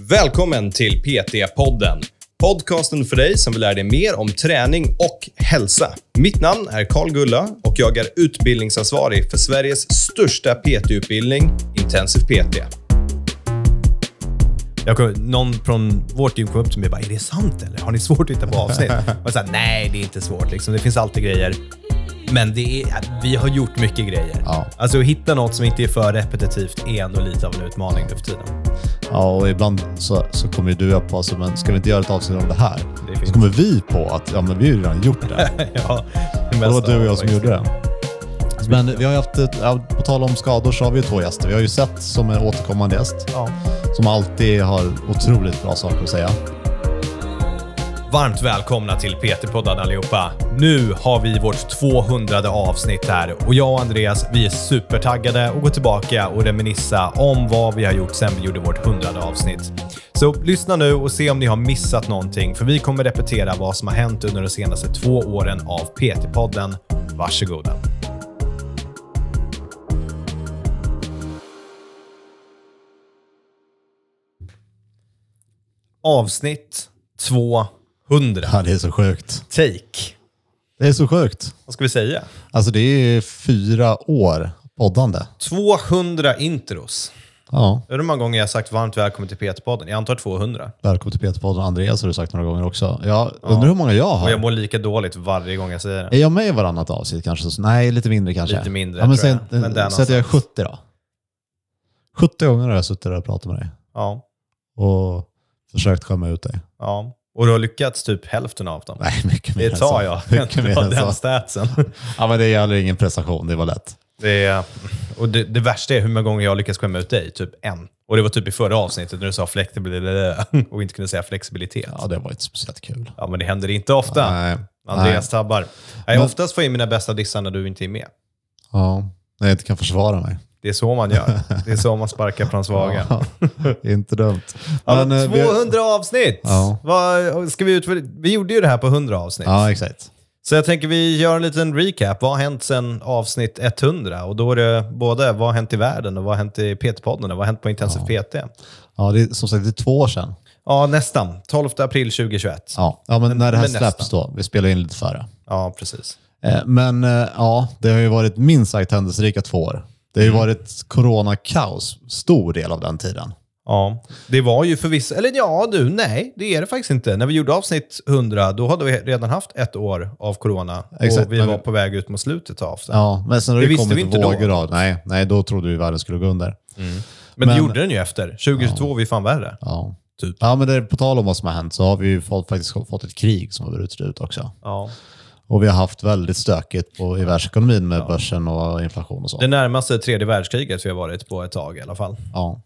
Välkommen till PT-podden. Podcasten för dig som vill lära dig mer om träning och hälsa. Mitt namn är Karl Gulla och jag är utbildningsansvarig för Sveriges största PT-utbildning, Intensiv PT. Jag kom, någon från vårt gym kom upp till mig och bara, är det sant eller? Har ni svårt att hitta på avsnitt? Så här, Nej, det är inte svårt. Liksom. Det finns alltid grejer. Men det är, vi har gjort mycket grejer. Ja. Alltså att hitta något som inte är för repetitivt är ändå lite av en utmaning nu för tiden. Ja, och ibland så, så kommer ju du upp på alltså, men ska vi inte göra ett avsnitt om det här? Det Så kommer vi på att ja, men vi har ju redan gjort det. ja, det Och det var du och jag som gjorde det. Men vi har ju haft, ja, på tal om skador så har vi ju två gäster. Vi har ju sett som en återkommande gäst, Ja. som alltid har otroligt bra saker att säga. Varmt välkomna till PT-podden allihopa. Nu har vi vårt 200 avsnitt här och jag och Andreas, vi är supertaggade och går tillbaka och reminissa om vad vi har gjort sen vi gjorde vårt 100 avsnitt. Så lyssna nu och se om ni har missat någonting, för vi kommer repetera vad som har hänt under de senaste två åren av PT-podden. Varsågoda. Avsnitt 2 200. Ja, det är så sjukt. Take. Det är så sjukt. Vad ska vi säga? Alltså det är fyra år poddande. 200 intros. Ja, Hur många gånger jag har sagt varmt välkommen till PT-podden? Jag antar 200. välkommen till Peter-podden. Andreas har du sagt några gånger också. Jag undrar hur många jag Och har. jag mår lika dåligt varje gång jag säger det. Är jag med i varannat avsnitt kanske? Så- Nej, lite mindre kanske. Lite mindre, Ja, men tror jag. Men där säg att jag är någonstans. 70 då. 70 gånger har jag suttit där och pratat med dig Ja. och försökt skämma ut dig. ja. Och du har lyckats typ hälften av dem. Nej, mycket mer Det tar jag. Mycket mer än den statsen. Ja, men det är aldrig ingen prestation, det var lätt. Det, är, och det, det värsta är hur många gånger jag har lyckats skämma ut dig. Typ en. Och det var typ i förra avsnittet när du sa flexibilitet och inte kunde säga flexibilitet. Ja, det var inte speciellt kul. Ja, men det händer inte ofta. Nej. Andreas tabbar. Jag Men- oftast får jag in mina bästa dissar när du inte är med. Ja, när jag inte kan försvara mig. Det är så man gör. Det är så man sparkar på de svaga. Ja, inte dumt. Ja, Men, eh, vi- 200 avsnitt! Ja. Vad, ska vi, ut, vi gjorde ju det här på 100 avsnitt. Ja, exakt. Så jag tänker vi gör en liten recap. Vad har hänt sedan avsnitt 100? Och då är det både vad har hänt i världen och vad har hänt i PT-podden och vad har hänt på Intensiv PT? Ja, det är som sagt det är två år sedan. Ja, nästan. 12 april 2021. Ja, ja men, när det här släpps nästan. då. Vi spelar in lite före. Ja, precis. Eh, Men eh, ja, det har ju varit minst sagt händelserika två år. Det har ju varit coronakaos, stor del av den tiden. Ja, det var ju förvisso, eller ja du, nej, det är det faktiskt inte. När vi gjorde avsnitt 100, då hade vi redan haft ett år av corona Exakt, och vi var på väg ut mot slutet av det. Ja, men sen har Det det, visste vi kommit inte då. vågor av... Nej, nej, då trodde vi världen skulle gå under. Men, Men- det gjorde den ju efter. 2022 var ju fan värre. Ja. Typ. Ja, men det, på tal om vad som har hänt så har vi ju fått, faktiskt fått ett krig som har brutit ut också. Ja. Och vi har haft väldigt stökigt på, i världsekonomin med börsen och inflation och så. Det närmaste tredje världskriget vi har varit på ett tag i alla fall. Ja,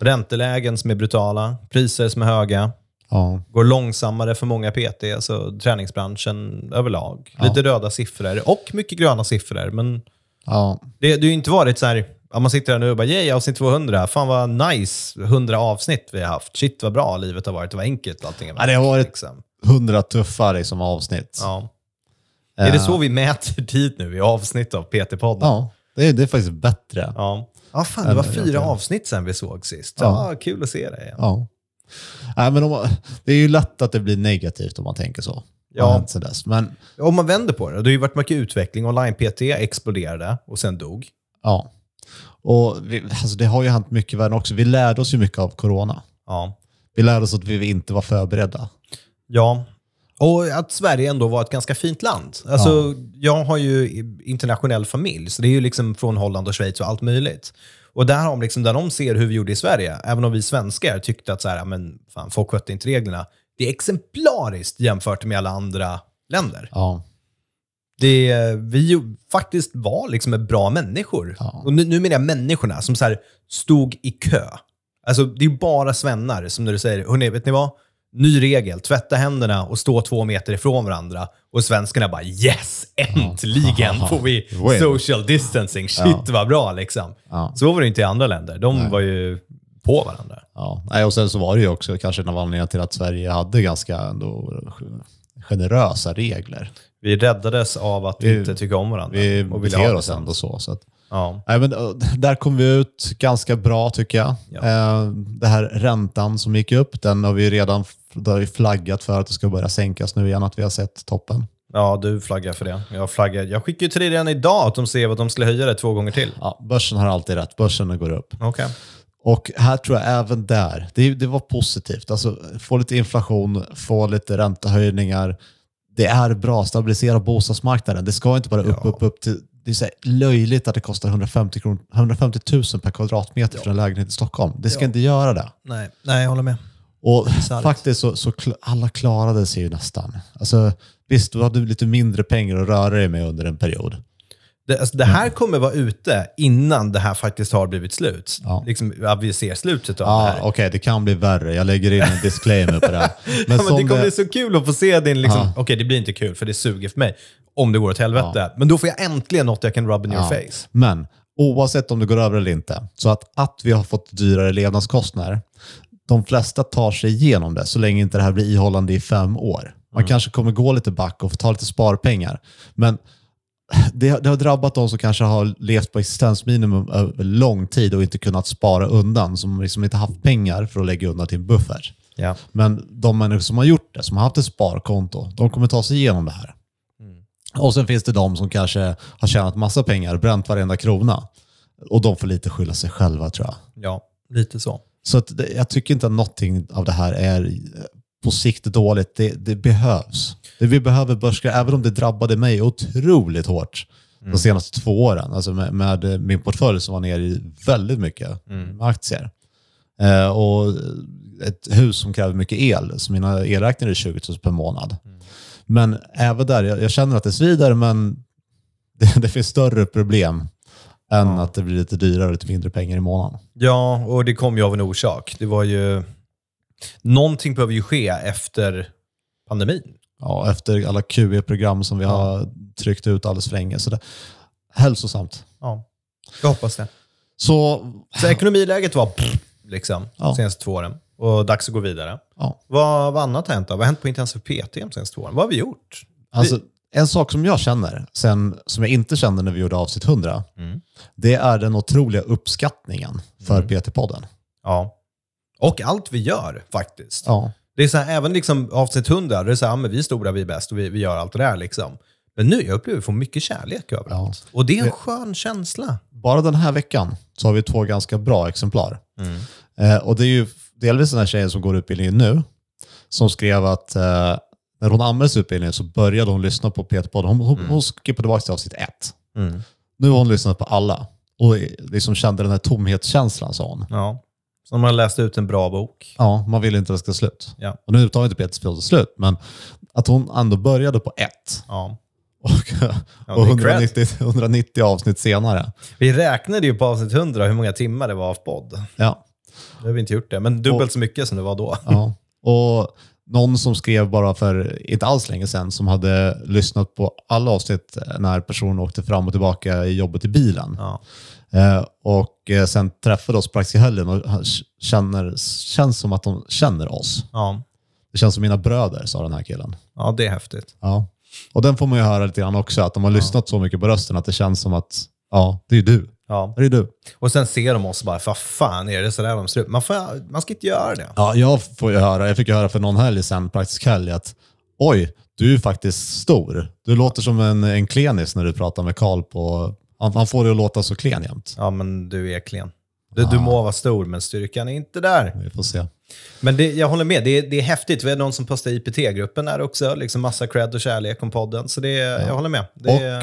Räntelägen som är brutala, priser som är höga, ja, går långsammare för många PT, alltså träningsbranschen överlag. Lite röda siffror och mycket gröna siffror, men ja. det, det har ju inte varit så här, ja, man sitter här nu och bara yay, avsnitt 200, fan vad nice, 100 avsnitt vi har haft, shit vad bra livet har varit, det var enkelt allting har Ja, det har varit- Liksom. Hundra tuffa liksom, avsnitt. Ja. Är det Eh, så vi mäter tid nu i avsnitt av PT-podden? Ja, det är, det är faktiskt bättre. Ja. Ja, fan, det var fyra avsnitt sen vi såg sist. Ja. Ja, kul att se dig igen. Ja. Nej, men om, det är ju lätt att det blir negativt om man tänker så. Ja. Dess? Men Om man vänder på det, det har ju varit mycket utveckling. Online-PT exploderade och sen dog. ja. Och vi, alltså, det har ju hänt mycket i världen också. Vi lärde oss ju mycket av corona. Ja. Vi lärde oss att vi inte var förberedda. Ja. Och att Sverige ändå var ett ganska fint land. Alltså, Jag har ju internationell familj, så det är ju liksom från Holland och Schweiz och allt möjligt. Och där har de liksom, där de ser hur vi gjorde i Sverige, även om vi svenskar tyckte att så här, ja, men, fan, folk skötte inte reglerna. Det är exemplariskt jämfört med alla andra länder. Ja, Det, vi ju faktiskt var liksom bra människor. Ja. Och nu, nu menar jag människorna som så här stod i kö. Alltså det är bara svennar som när du säger, hörni, vet ni vad? Ny regel, tvätta händerna och stå två meter ifrån varandra. Och svenskarna bara yes, äntligen får vi social distancing. Shit Ja. vad bra liksom. Ja. Så var det inte i andra länder. De var ju på varandra. ja. Nej, och sen så var det ju också kanske en av anledningarna till att Sverige hade ganska ändå generösa regler. Vi räddades av att Vi- inte tycka om varandra. Vi och beter oss ändå så. så att, Ja. Nej, men, där kom vi ut ganska bra tycker jag. Ja. Eh, det här räntan som gick upp, den har vi redan då har vi flaggat för att det ska börja sänkas nu igen, att vi har sett toppen. ja, du flaggar för det. Jag, flaggar. jag skickade ju till dig redan idag att de ser att de skulle höja det två gånger till. Ja, börsen har alltid rätt, börsen går upp. Okej. Och här tror jag även där, det, det var positivt. Alltså, få lite inflation, få lite räntehöjningar. Det är bra, stabilisera bostadsmarknaden. Det ska inte bara upp, Ja. upp, upp till... Det är så löjligt att det kostar 150, kron, 150 000 per kvadratmeter för en lägenhet i Stockholm. Det ska Ja. inte göra det. Nej, nej, jag håller med. Och faktiskt så, så kl- alla klarade sig ju nästan. Alltså, visst, du hade lite mindre pengar att röra dig med under en period. Det, alltså, det här kommer vara ute innan det här faktiskt har blivit slut. Ja. Liksom, ja, vi ser slutet av det Ja, här. okej, det kan bli värre. Jag lägger in en disclaimer på det. här. Men, ja, men det kommer det- bli så kul att få se din... Liksom, Ja. Okej, det blir inte kul för det suger för mig om det går åt helvete. Men då får jag äntligen något jag kan rub in your Ja. face. Men oavsett om det går över eller inte, så att, att vi har fått dyrare levnadskostnader, de flesta tar sig igenom det så länge inte det här blir ihållande i fem år. Man kanske kommer gå lite back och få ta lite sparpengar. Men det, det har drabbat de som kanske har levt på existensminimum över lång tid och inte kunnat spara undan, som liksom inte haft pengar för att lägga undan till en buffert. Ja. Men de människor som har gjort det, som har haft ett sparkonto, de kommer ta sig igenom det här. Och sen finns det de som kanske har tjänat massa pengar, bränt varenda krona. Och de får lite skylla sig själva tror jag. ja, lite så. Så att jag tycker inte att någonting av det här är eh, på sikt dåligt. Det, det behövs. Det vi behöver börsgrejer, även om det drabbade mig otroligt hårt de senaste två åren. Alltså med, med min portfölj som var nere i väldigt mycket med aktier. Eh, och ett hus som kräver mycket el, så mina elräkningar är 20 000 per månad. Men även där, jag, jag känner att det svider, men det, det finns större problem än Ja. att det blir lite dyrare och lite mindre pengar i månaden. Ja, och det kom ju av en orsak. Det var ju... Någonting behöver ju ske efter pandemin. Ja, efter alla QE-program som vi har tryckt ut alldeles för länge. Så det, hälsosamt. Ja, jag hoppas det. Så, Så ekonomiläget var pff, liksom, Ja. de senaste två åren. Och dags att gå vidare. ja. Vad, vad annat har hänt då? Vad har hänt på intensiv PT de senaste två åren? Vad har vi gjort? Alltså, en sak som jag känner, sen, som jag inte kände när vi gjorde avsnitt 100, Mm. det är den otroliga uppskattningen för PT-podden. Ja. Och allt vi gör faktiskt. Ja. Det är så här, även liksom avsnitt 100, det är så här, ja, men vi är stora, vi är bäst och vi, vi gör allt det där. Liksom. Men nu jag upplever vi får mycket kärlek överallt. Och det är en skön känsla. Bara den här veckan så har vi två ganska bra exemplar. Eh, och det är ju delvis den här tjejen som går utbildningen nu, som skrev att eh, när hon anmälde sig utbildningen så började hon lyssna på PT-podden. Hon, hon, hon skippade tillbaka till avsnitt ett. Mm. Nu har hon lyssnat på alla och liksom kände den här tomhetskänslan, sa hon. Ja. Som man har läst ut en bra bok. Ja, man vill inte att det ska slut. Ja. Och nu tar inte Peter slut, men att hon ändå började på ett Ja. och, Ja, och det är 190, 190 avsnitt senare. Vi räknade ju på avsnitt 100 hur många timmar det var av podd. Ja, Det har vi inte gjort det, men dubbelt så mycket som det var då. ja. Och någon som skrev bara för inte alls länge sedan som hade lyssnat på alla avsnitt när personen åkte fram och tillbaka i jobbet i bilen. Ja. Eh, och eh, sen träffade oss strax i helgen och känner, känns som att de känner oss. Ja. Det känns som mina bröder, sa den här killen. ja, det är häftigt. Ja. Och den får man ju höra lite grann också, att de har lyssnat så mycket på rösten att det känns som att, ja, det är du. Ja. Det är du. Och sen ser de oss och bara, vad fan är det sådär de ser ut? Man, får, man ska inte göra det. Ja, jag får ju höra, jag fick ju höra för någon helg sedan, praktisk helg, att oj, du är faktiskt stor. Du låter som en, en klenis när du pratar med Karl på... Han, han får det att låta så klen jämt. Ja, men du är klen. Du, du må vara stor, men styrkan är inte där. Vi får se. Men det, jag håller med, det är, det är häftigt. Vi har någon som postar i IPT-gruppen där också. Liksom massa cred och kärlek om podden. Så det, jag håller med. Det, och,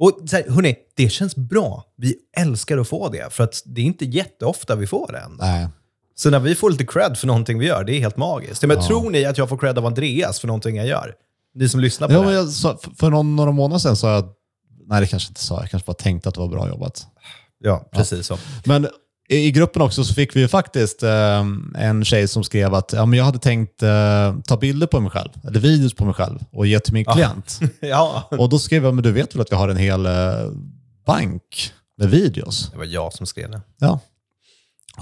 och så här, hörni, det känns bra. Vi älskar att få det, för att det är inte jätteofta vi får det än. Nej. Så när vi får lite cred för någonting vi gör, det är helt magiskt. Men tror ni att jag får cred av Andreas för någonting jag gör? Ni som lyssnar på Ja, det men här. jag sa, för- någon, några månader sedan sa jag, nej det kanske inte sa, jag kanske bara tänkte att det var bra jobbat. Ja, precis så. Men i, gruppen också så fick vi ju faktiskt eh, en tjej som skrev att ja, men jag hade tänkt eh, ta bilder på mig själv, eller videos på mig själv och ge till min klient. Ja, Och då skrev jag, men du vet väl att vi har en hel eh, bank med videos? det var jag som skrev det. Ja.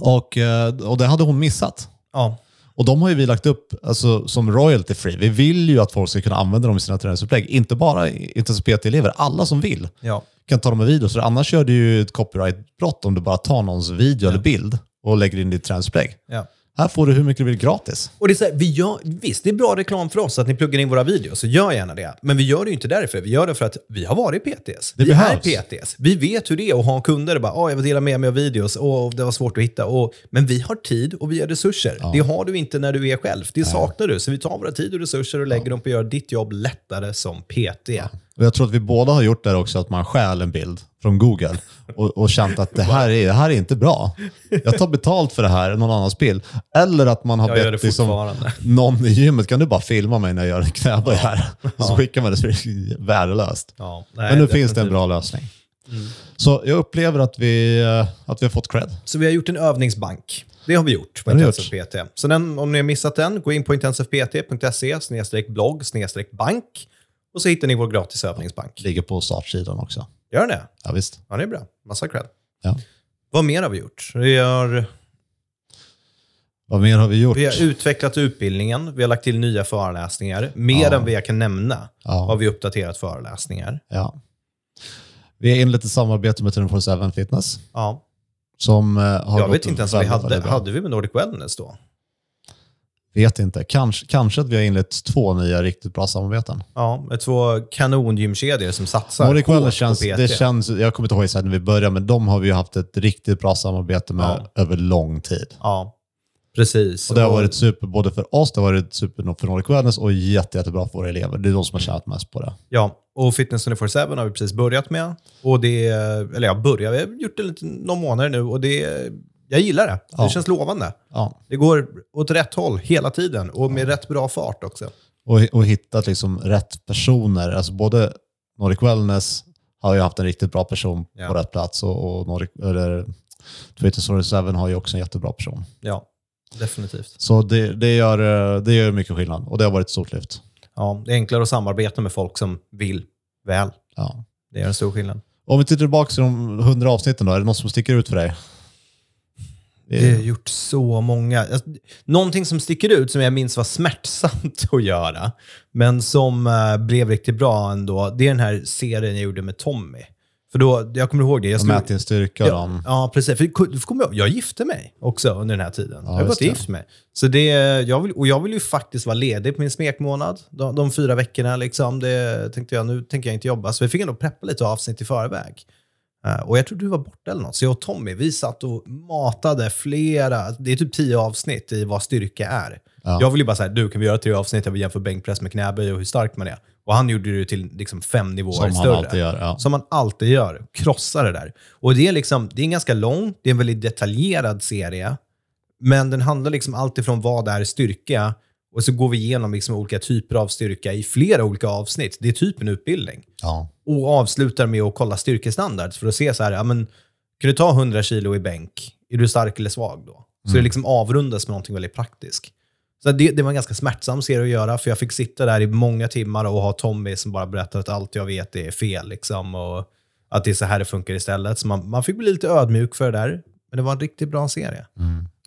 Och, eh, och det hade hon missat. Ja, Och de har ju vi lagt upp alltså, som royalty free. Vi vill ju att folk ska kunna använda dem i sina träningsupplägg. Inte bara intensiv PT-elever, alla som vill ja. Kan ta dem med videos. För annars gör du ju ett copyrightbrott om du bara tar någons video eller bild och lägger in i ditt träningsupplägg. Ja. Här får du hur mycket du vill gratis. Och det är så här, vi gör, visst, det är bra reklam för oss att ni pluggar in våra videos, så gör gärna det. Men vi gör det ju inte därför. Vi gör det för att vi har varit PTS. Det vi behövs. är PTS. Vi vet hur det är att ha kunder och bara, åh, jag vill dela med mig av videos, och det var svårt att hitta. Och, men vi har tid och vi har resurser. Det har du inte när du är själv. Det saknar du. Så vi tar våra tid och resurser och lägger dem på att göra ditt jobb lättare som PT. Och jag tror att vi båda har gjort det också, att man stjäl en bild från Google och, och känt att det här, är, det här är inte bra. Jag tar betalt för det här, någon annans bild. Eller att man har Jag bett liksom, någon i gymmet, kan du bara filma mig när jag gör en knäböj här? Så skickar man det, så är det värdelöst. Ja, nej, Men nu finns det en bra lösning. Så jag upplever att vi, eh, att vi har fått cred. Så vi har gjort en övningsbank. Det har vi gjort på Det har vi Intensive PT. Så den, om ni har missat den, gå in på intensivpt.se blogg bank och så hittar ni vår gratis övningsbank. Ligger på startsidan också. Gör det? Ja, visst. Ja, det är bra. Massa cred. Ja. Vad mer har vi gjort? Vi har, Vad mer har vi gjort? vi har utvecklat utbildningen, vi har lagt till nya föreläsningar. Mer Ja. än vad jag kan nämna Ja. har vi uppdaterat föreläsningar. Ja. Vi har inlett ett samarbete med 24-7 Fitness. Ja. Som eh, har Jag vet inte ens om vi hade, hade vi med Nordic Wellness då? Vet inte. Kanske, kanske att vi har inlett två nya riktigt bra samarbeten. Ja, med två kanongymkedjor som satsar Nordic hårt Wellness på känns, PT. det känns, jag kommer inte ihåg exakt när vi började, men de har vi ju haft ett riktigt bra samarbete med Ja. över lång tid. Ja, precis. Och det har varit super både för oss, det har varit super för Nordic Wellness och jätte, jättebra för våra elever. Det är de som har tjänat mest på det. Ja, och Fitness 24-7 har vi precis börjat med. Och det, eller jag börjar, vi har gjort det lite, några månader nu och det, jag gillar det. Ja. Det känns lovande. Ja. Det går åt rätt håll hela tiden och med rätt bra fart också. Och, och hittat liksom rätt personer. Alltså både Nordic Wellness har ju haft en riktigt bra person på rätt plats och, och Nordic, eller 24-7 har ju också en jättebra person. Ja, definitivt. Så det, det, gör, eh, det gör mycket skillnad och det har varit ett stort lyft. Ja, det är enklare att samarbeta med folk som vill väl. Ja. Det är en stor skillnad. Om vi tittar tillbaka till de 100 avsnitten då, är det något som sticker ut för dig? Det har gjort så många. Alltså, Någonting som sticker ut som jag minns var smärtsamt att göra, men som eh, blev riktigt bra ändå, det är den här serien jag gjorde med Tommy. För då, jag kommer ihåg det. Jag De mäter din styrka Ja, ja, precis. För, komma ihåg, jag gifte mig också under den här tiden. jag har gått gift mig. Så det, jag vill, och jag vill ju faktiskt vara ledig på min smekmånad. De, de fyra veckorna liksom. Det tänkte jag, nu tänker jag inte jobba. Så vi fick ändå preppa lite avsnitt i förväg. Eh, och jag tror du var borta eller något. Så jag och Tommy, vi satt och matade flera, det är typ tio avsnitt i vad styrka är. Ja. Jag vill ju bara säga, du kan vi göra tre avsnitt där vi jämför bänkpress med knäböj och hur stark man är. Och han gjorde det till liksom fem nivåer Som han större. alltid gör. Ja. Som man alltid gör. Krossar det där. Och det är, liksom, det är en ganska lång, det är en väldigt detaljerad serie. Men den handlar liksom alltifrån vad är styrka och så går vi igenom liksom olika typer av styrka i flera olika avsnitt. Det är typ en utbildning. Ja. Och avslutar med att kolla styrkestandards för att se så här, ja, men, kan du ta 100 kilo i bänk? Är du stark eller svag då? Så det liksom avrundas med någonting väldigt praktiskt. Så det, det var en ganska smärtsam serie att göra, för jag fick sitta där i många timmar och ha Tommy som bara berättar att allt jag vet är fel. Liksom, och att det är så här det funkar istället. Så man, man fick bli lite ödmjuk för det där. Men det var en riktigt bra serie.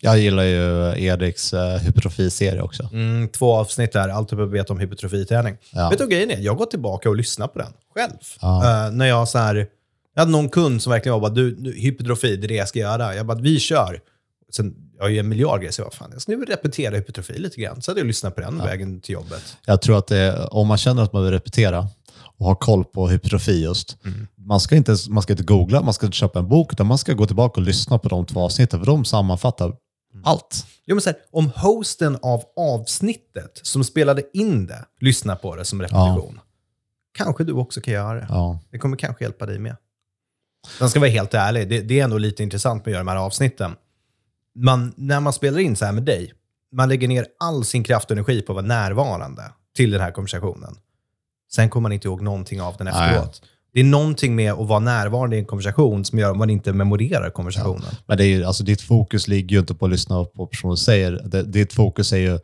Jag gillar ju Eriks uh, hypertrofiserie också. Mm, två avsnitt där, allt du behöver veta om hypertrofiträning. Ja. Vet du vad grejen är? Jag gått tillbaka och lyssnat på den själv. Ja. Eh, när jag så här, jag hade någon kund som verkligen var bara, du, nu, hypertrofi, det är det jag ska göra. Jag bara, vi kör. Sen, jag har ju en miljard grejer, så jag bara, fan, jag ska nu repetera hypertrofi lite grann. Så hade jag lyssnat på den vägen till jobbet. Jag tror att det, är- om man känner att man vill repetera och ha koll på hypertrofi just, man, ska inte, man ska inte googla, man ska inte köpa en bok, utan man ska gå tillbaka och lyssna på de två avsnitten, för de sammanfattar allt. Jo, men så här, om hosten av avsnittet som spelade in det lyssnar på det som repetition, kanske du också kan göra det. Ja. Det kommer kanske hjälpa dig med. Den ska vara helt ärlig, det, det är ändå lite intressant med att göra de här avsnitten. Man, när man spelar in så här med dig, man lägger ner all sin kraft och energi på att vara närvarande till den här konversationen. Sen kommer man inte ihåg någonting av den Nej. Det är någonting med att vara närvarande i en konversation som gör att man inte memorerar konversationen. Men det är, ju- alltså, ditt fokus ligger ju inte på att lyssna på vad personen säger. Det, ditt fokus är ju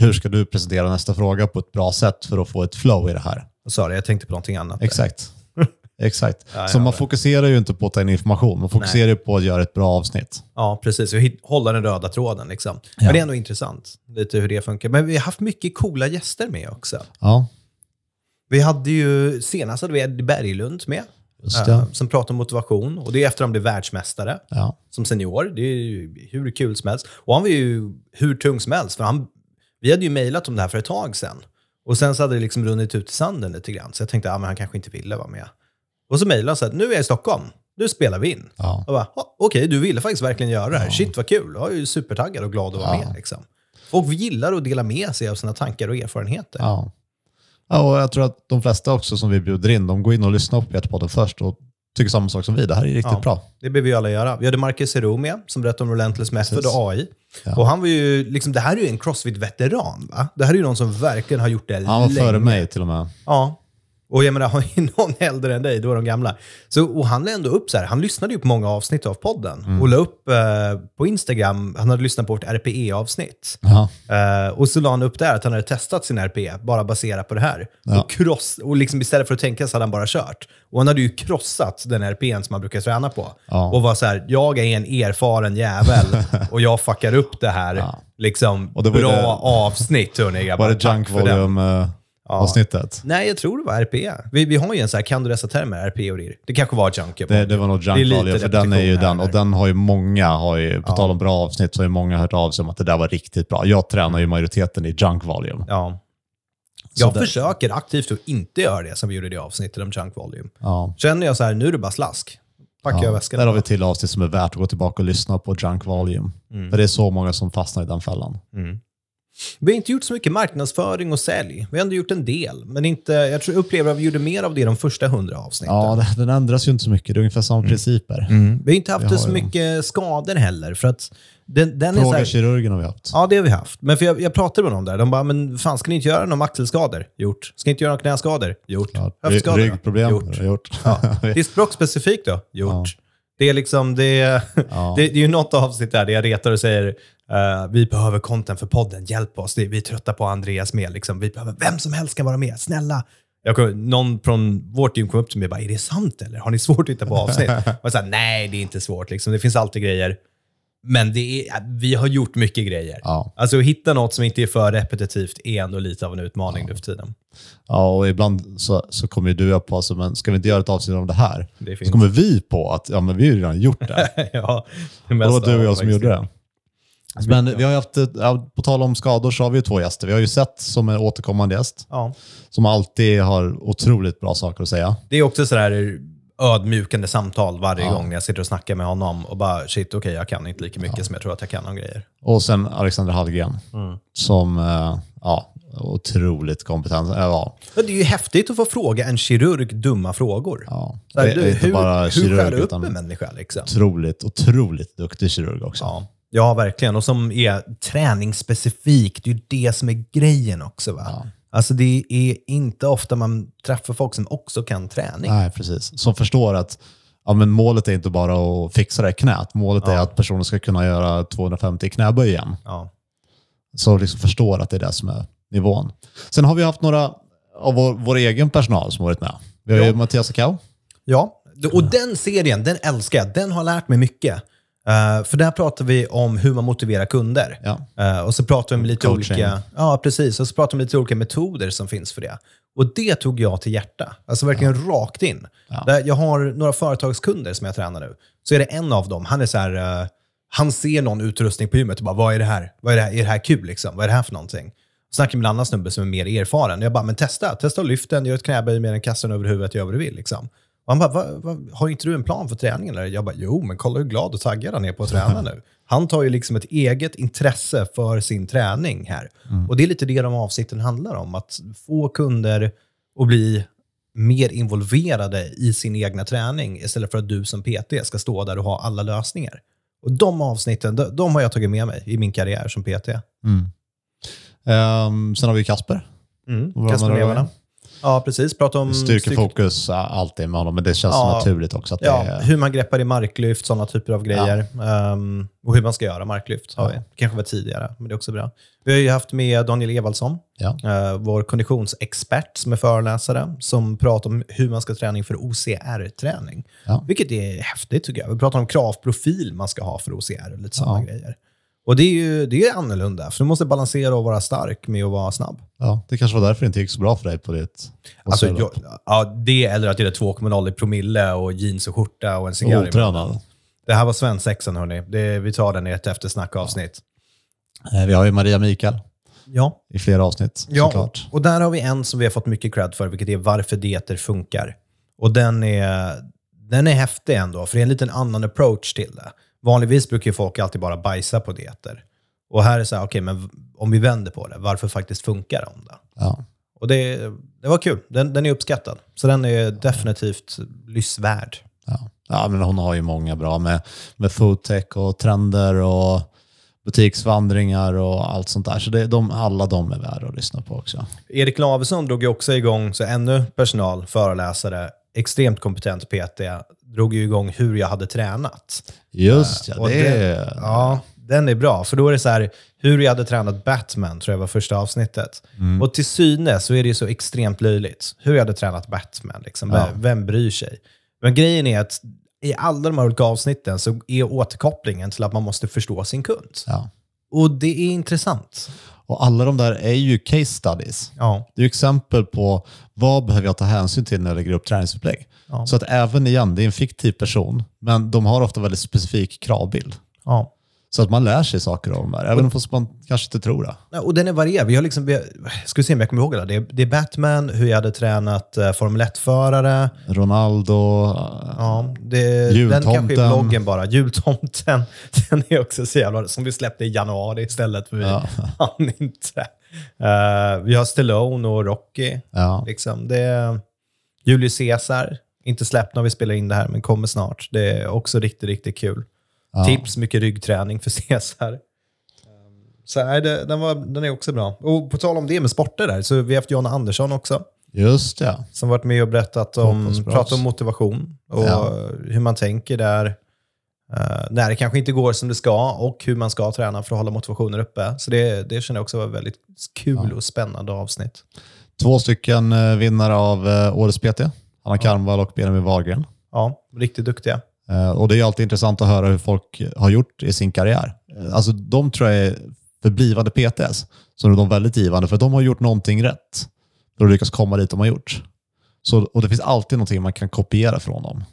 hur ska du presentera nästa fråga på ett bra sätt för att få ett flow i det här. Sorry, jag tänkte på någonting annat. Exakt. Exakt. Ja, Så ja, man fokuserar ju inte på att ta in information, man fokuserar ju på att göra ett bra avsnitt. Ja, precis. Och hålla den röda tråden. Liksom. Men det är ändå intressant, lite hur det funkar. Men vi har haft mycket coola gäster med också. Ja, Vi hade ju, senast hade vi Eddie Berglund med. Eh, som pratar om motivation. Och det är efter han blev världsmästare Ja. som senior. Det är ju hur kul som helst. Och han var ju hur tung som helst. För han, vi hade ju mejlat om det här för ett tag sedan. Och sen så hade det liksom runnit ut i sanden lite grann. Så jag tänkte att ah, men han kanske inte ville vara med. Och så mejlade han så att nu är jag i Stockholm. Nu spelar vi in. Ja. Jag bara, "Ah, okej, du ville faktiskt verkligen göra det här. Shit vad kul. Jag är ju supertaggad och glad att vara Ja. med. Liksom. Folk gillar att dela med sig av sina tankar och erfarenheter. Ja. Ja, och jag tror att de flesta också som vi bjuder in, de går in och lyssnar på Peterpodden först och tycker samma sak som vi. Det här är riktigt Ja. bra. Det behöver vi alla göra. Vi hade Marcus Hero med, som berättade om Relentless Method och AI. Ja. Och han var ju, liksom, det här är ju en Crossfit-veteran, va? Det här är ju någon som verkligen har gjort det Han var länge. före mig till och med. Ja. Och jag menar, har ju någon äldre än dig, då är de gamla. Så, och han la ändå upp så här, han lyssnade ju på många avsnitt av podden Mm. och la upp eh, på Instagram, han hade lyssnat på vårt RPE-avsnitt. Eh, och så la han upp där att han hade testat sin RPE, bara baserat på det här. Ja. Och, kross, och liksom istället för att tänka så hade han bara kört. Och han hade ju krossat den RPEn som han brukar träna på. Ja. Och var så här, jag är en erfaren jävel och jag fuckar upp det här. Ja. Liksom, Och det var bra det- avsnitt hörni grabbar. Var det Junk för den. Volume-avsnittet? Nej, jag tror det var RPE. Vi, vi har ju en så här, kan du dessa termer, RPE och RIR? Det kanske var Junk. Det, det var nog Det är Junk lite Volume, för den är ju den. Och den har ju många, har ju, på tal om bra avsnitt, så har ju många hört av sig om att det där var riktigt bra. Jag tränar ju majoriteten i Junk Volume. Ja. Så Jag det- försöker aktivt att inte göra det som vi gjorde i det avsnittet om Junk Volume. Ja. Känner jag så här, nu är det bara slask. Packar jag Ja, väskan. där har vi till avsnitt som är värt att gå tillbaka och lyssna på Junk Volume. Mm. För det är så många som fastnar i den fällan. Vi har inte gjort så mycket marknansföring och sälj. Vi har ändå gjort en del, men inte, jag tror upplever att vi gjorde mer av det de första hundra avsnitten. Ja, den ändras ju inte så mycket. Det är ungefär samma principer. Vi har inte haft har så ju- mycket skador heller, för att den, den är så Fråga här, kirurgen har vi haft. Ja, det har vi haft. Men för jag, jag pratade med någon där. De bara, men fan, ska ni inte göra några axelskador? Gjort. Ska ni inte göra några knäskador? Gjort. Ja, Höftskador? ryggproblem? Gjort. Gjort. Ja. Diskbråck specifikt då? Gjort. Det är liksom, det, är- Ja. det, det är ju något avsnitt där, där jag retar och säger eh, vi behöver content för podden, hjälp oss. Vi är trötta på Andreas med. Liksom. Vi behöver, vem som helst kan vara med, snälla. Kom, någon från vårt team kom upp till mig och bara, är det sant eller? Har ni svårt att hitta på avsnitt? Jag sa, nej, det är inte svårt. Liksom. Det finns alltid grejer. Men det är, vi har gjort mycket grejer. Ja. Alltså att hitta något som inte är för repetitivt är ändå lite av en utmaning nu för tiden. Ja, och ibland så, så kommer du upp på, alltså, men ska vi inte göra ett avsnitt om det här? Det Så kommer vi på att ja, men vi har ju redan gjort det. ja, det Och det var du och jag som gjorde det. Men vi har ju haft, ja, på tal om skador så har vi ju två gäster. Vi har ju sett som en återkommande gäst, Ja. som alltid har otroligt bra saker att säga. Det är också sådär ödmjukande samtal varje Ja. gång jag sitter och snackar med honom och bara shit, okej, jag kan inte lika mycket som jag tror att jag kan om grejer. Och sen Alexander Hallgren, Mm. som, eh, ja, otroligt kompetent. Eh, Ja, Men det är ju häftigt att få fråga en kirurg dumma frågor. ja. Här, Det är du, inte hur bara hur kirurg, skär du upp utan en människa? Liksom? otroligt, otroligt duktig kirurg också. Ja. Ja, verkligen. Och som är träningsspecifikt. Det är ju det som är grejen också. Va? Alltså det är inte ofta man träffar folk som också kan träning. Nej, precis. Som förstår att ja, men målet är inte bara att fixa det här knät. Målet är att personen ska kunna göra 250 i knäböj igen. Ja. Så liksom förstår att det är det som är nivån. Sen har vi haft några av vår, vår egen personal som varit med. Vi har ju Ja. Mattias Akau. Ja, och den serien, den älskar jag. Den har lärt mig mycket. Eh, för där pratar vi om hur man motiverar kunder. Ja. Eh, och så pratar vi om lite Coaching. olika, ja, precis. Och så pratar vi om lite olika metoder som finns för det. Och det tog jag till hjärta. Alltså verkligen rakt in. Ja. Där jag har några företagskunder som jag tränar nu. Så är det en av dem, han är så här, eh, han ser någon utrustning på gymmet och bara, vad är det här? Vad är det här? Är det här kul liksom? Vad är det här för någonting? Snackar med en annan snubbe som är mer erfaren. Jag bara, men testa. Testa att lyfta den, gör ett knäböj med den, kasta den över huvudet, gör vad du vill. Liksom. Han bara, va, va, har inte du en plan för träningen? Eller? Jag bara, jo, men kolla hur glad och taggad han är på att träna nu. Han tar ju liksom ett eget intresse för sin träning här. Och det är lite det de avsikten handlar om. Att få kunder att bli mer involverade i sin egna träning istället för att du som PT ska stå där och ha alla lösningar. Och de avsnitten, de, de har jag tagit med mig i min karriär som PT. Ehm, sen har vi Kasper. Mm. Kasper? Levarna. Ja, precis. Prata om Styrkefokus, ja, allt är med honom, men det känns Ja. naturligt också. Att Ja, är, hur man greppar i marklyft, sådana typer av grejer. Ehm, och hur man ska göra marklyft har vi. kanske var tidigare, men det är också bra. Vi har ju haft med Daniel Evaldsson, ja. eh, vår konditionsexpert som är föreläsare, som pratar om hur man ska träna inför OCR-träning. Ja. Vilket är häftigt tycker jag. Vi pratar om kravprofil man ska ha för OCR och lite sådana Ja. grejer. Och det är ju det är annorlunda, för du måste balansera och vara stark med att vara snabb. Ja, det kanske var därför det inte gick så bra för dig på ditt... Alltså, jag, ja, det eller att det är 2,0 i promille och jeans och skjorta och en cigarr. Otränad. Det här var svensexan, hörni. Det, vi tar den i ett eftersnackavsnitt. Eh, Vi har ju Maria Mikael Ja. i flera avsnitt Ja, såklart. och där har vi en som vi har fått mycket cred för, vilket är varför dieter funkar. Och den är, den är häftig ändå, för det är en liten annan approach till det. Vanligtvis brukar ju folk alltid bara bajsa på dieter. Och här är så här, okej, men om vi vänder på det, varför faktiskt funkar de då? Ja. Och det, det var kul. Den, den är uppskattad. Så den är definitivt lyssvärd. Ja. ja, men hon har ju många bra med, med foodtech och trender och butiksvandringar och allt sånt där. Så det, de, alla de är värda att lyssna på också. Erik Lavesson drog ju också igång, så ännu personal, föreläsare, extremt kompetent PT, drog ju igång hur jag hade tränat. Just ja, Och det den-. Ja, den är bra. För då är det så här, hur jag hade tränat Batman, tror jag var första avsnittet. Mm. Och till synes så är det ju så extremt löjligt. Hur jag hade tränat Batman, liksom. Ja. vem, vem bryr sig? Men grejen är att i alla de här olika avsnitten så är återkopplingen till att man måste förstå sin kund. Ja. Och det är intressant. Och alla de där är ju case studies. Ja. Det är ju exempel på vad behöver jag ta hänsyn till när jag lägger upp träningsupplägg. Ja. Så att även igen, det är en fiktiv person, men de har ofta väldigt specifik kravbild. ja. Så att man lär sig saker om det här, även fast man kanske inte tror det. Ja, Och den är varierad. Vi har liksom, har, ska se om jag kommer ihåg det. Det är, det är Batman, hur jag hade tränat uh, Formel 1-förare. Ronaldo, Ja, det, den Jultomten. kanske är bloggen bara. Jultomten, den är också så jävla... Som vi släppte i januari istället, för vi Ja. hann inte. Eh, vi har Stallone och Rocky. ja, Liksom. Det är Julius Caesar, inte släppt när vi spelar in det här, men kommer snart. Det är också riktigt, riktigt kul. Ja. Tips, mycket ryggträning för Caesar. Um, Så nej, det, den, var, den är också bra. Och på tal om det med sporter där, så vi har haft John Andersson också. Just det. Som varit med och berättat om, pratat om motivation och Ja. hur man tänker där. eh, när det kanske inte går som det ska och hur man ska träna för att hålla motivationen uppe. Så det, det känner jag också var väldigt kul och spännande avsnitt. Två stycken eh, vinnare av eh, Årets PT. Anna Karmvall och Benjamin Wahlgren. Ja, riktigt duktiga. Eh, Och det är alltid intressant att höra hur folk har gjort i sin karriär. Eh, Alltså de tror jag är för blivande PTS, så är de väldigt givande för de har gjort någonting rätt för att lyckas komma dit de har gjort. Så, och det finns alltid någonting man kan kopiera från dem.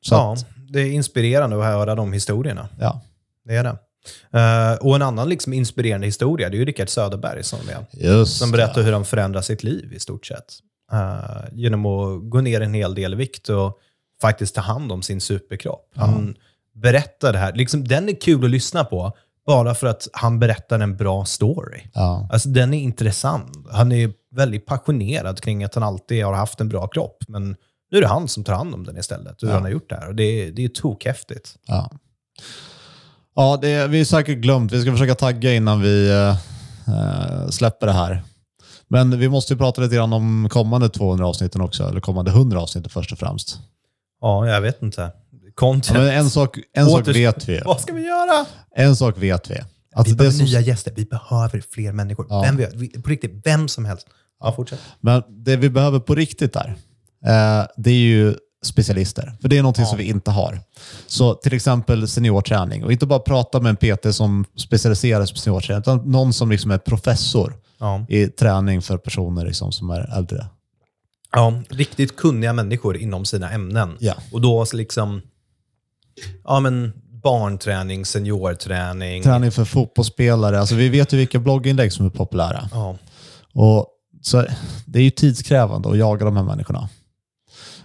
Så ja, att, det är inspirerande att höra de historierna. ja, Det är det. Eh, och en annan liksom inspirerande historia, det är ju Rickard Söderberg som är. Som berättar hur han förändrar sitt liv i stort sett. Eh, genom att gå ner en hel del vikt och faktiskt ta hand om sin superkropp. Han berättar det här. Liksom, den är kul att lyssna på, bara för att han berättar en bra story. Ja, Alltså, den är intressant. Han är väldigt passionerad kring att han alltid har haft en bra kropp. Men nu är det han som tar hand om den istället. Hur Ja. han har gjort det här. Och det är, det är tokhäftigt. ja. ja det, vi har säkert glömt. Vi ska försöka tagga innan vi eh, eh, släpper det här. Men vi måste ju prata lite grann om kommande 200 avsnitten också, eller kommande 100 avsnitten först och främst. Ja, jag vet inte. Ja, Content. men en sak, en sak Åter- vet vi. Vad ska vi göra? En sak vet vi. Att vi det behöver som, nya gäster. Vi behöver fler människor. Ja. Vem vi, på riktigt, vem som helst. Ja, fortsätt. men det vi behöver på riktigt där, eh, det är ju specialister. För det är någonting som vi inte har. Så till exempel seniorträning. Och inte bara prata med en PT som specialiserar sig på seniorträning, utan någon som liksom är professor Ja. i träning för personer liksom som är äldre. Ja, riktigt kunniga människor inom sina ämnen. Ja. Och då liksom, ja men barnträning, seniorträning. Träning för fotbollsspelare. Alltså vi vet ju vilka blogginlägg som är populära. Ja. Och så det är ju tidskrävande att jaga de här människorna.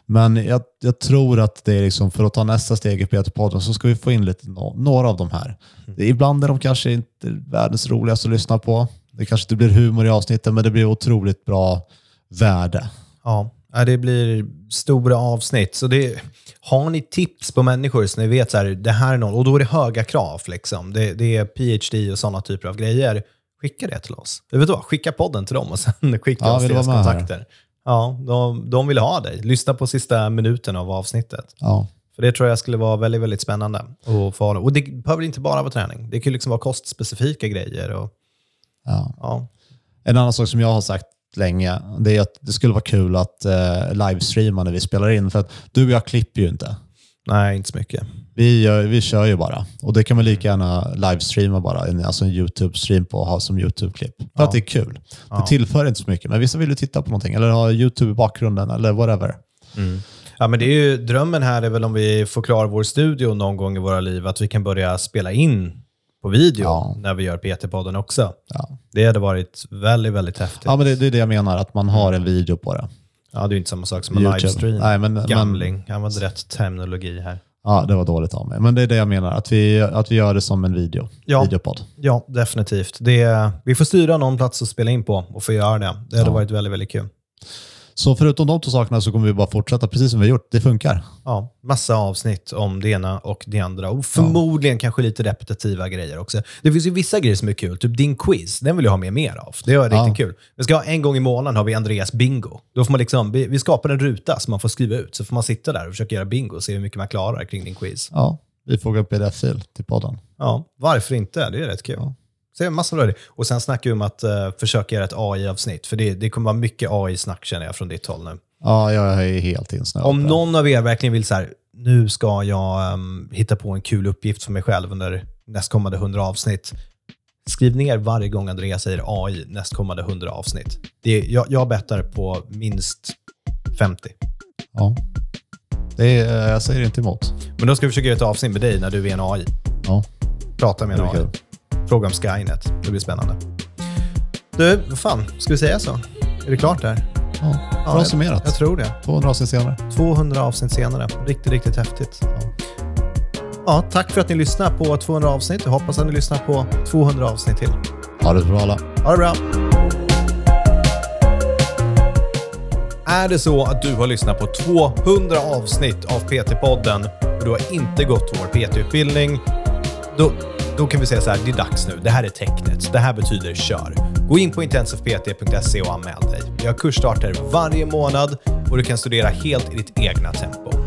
Men jag, jag tror att det är liksom, för att ta nästa steg i Peter-podden så ska vi få in lite, nå- några av de här. Det, ibland är de kanske inte världens roligaste att lyssna på. Det kanske inte blir humor i avsnitten, men det blir otroligt bra värde. Ja, det blir stora avsnitt. Så det, har ni tips på människor så ni vet så här, det här är någon, och då är det höga krav. Liksom. Det, det är PhD och sådana typer av grejer. Skicka det till oss. Du vet vad? Skicka podden till dem och sen skicka Ja, oss du deras med här? kontakter. Ja, de, de vill ha dig. Lyssna på sista minuten av avsnittet. Ja. För det tror jag skulle vara väldigt, väldigt spännande. att få. Och det behöver inte bara vara träning. Det kan liksom vara kostspecifika grejer. Och, Ja. ja. En annan sak som jag har sagt länge, det är att det skulle vara kul att eh, livestreama när vi spelar in. För att du och jag klipper ju inte. Nej, inte så mycket. Vi, gör, vi kör ju bara. Och det kan man lika gärna livestreama bara. En, alltså en YouTube-stream på och ha som YouTube-klipp. För att det är kul. Det tillför inte så mycket. Men vissa vill ju titta på någonting eller ha YouTube i bakgrunden eller whatever. Ja, men det är ju, drömmen här är väl om vi får klara vår studio någon gång i våra liv, att vi kan börja spela in på video Ja. när vi gör PT-podden också. Ja, Det hade varit väldigt, väldigt häftigt. ja men det, det är det jag menar. Att man har en video på det. Ja, det är inte samma sak som en YouTube. livestream. Nej, men- Gamling. Jag använde rätt terminologi här. Ja, det var dåligt av mig. Men det är det jag menar. Att vi, att vi gör det som en video. Ja. Videopodd. Ja, definitivt. Det, vi får styra någon plats att spela in på och få göra det. Det hade varit väldigt, väldigt kul. Så förutom de två sakerna så kommer vi bara fortsätta precis som vi har gjort. Det funkar. Ja, massa avsnitt om det ena och det andra. Och förmodligen kanske lite repetitiva grejer också. Det finns ju vissa grejer som är kul. Typ din quiz, den vill jag ha med mer av. Det är riktigt Ja. kul. Vi ska ha en gång i månaden har vi Andreas bingo. Då får man liksom, vi, vi skapar en ruta som man får skriva ut. Så får man sitta där och försöka göra bingo och se hur mycket man klarar kring din quiz. Ja, vi får gå upp pdf-fil till podden. Ja, varför inte? Det är rätt kul. Så det är massor av det. Och sen snackar vi om att eh, försöka göra ett AI-avsnitt. För det, det kommer vara mycket AI-snack känner jag från ditt håll nu. Ja, jag är helt insnöad. Om någon av er verkligen vill så här, nu ska jag ehm, hitta på en kul uppgift för mig själv under nästkommande 100 avsnitt. Skriv ner varje gång Andreas säger AI nästkommande 100 avsnitt. Det är, jag, jag bettar på minst 50. Ja. Det är, jag säger inte emot. Men då ska vi försöka göra ett avsnitt med dig när du är en AI. Ja. Prata med en AI. Fråga om Skynet. Det blir spännande. Du, vad fan, ska vi säga så? Är det klart där? Ja. Ja, Bra jag- summerat. Jag tror det. 200 avsnitt senare. 200 avsnitt senare. Riktigt, riktigt häftigt. Ja, tack för att ni lyssnar på 200 avsnitt. Jag hoppas att ni lyssnar på 200 avsnitt till. Ha det bra alla. Ha det bra! Är det så att du har lyssnat på 200 avsnitt av PT-podden och du har inte gått vår PT-utbildning, då, då kan vi säga så här, det är dags nu. Det här är tecknet. Det här betyder kör. Gå in på intensivpt.se och anmäl dig. Vi har kursstarter varje månad och du kan studera helt i ditt egna tempo.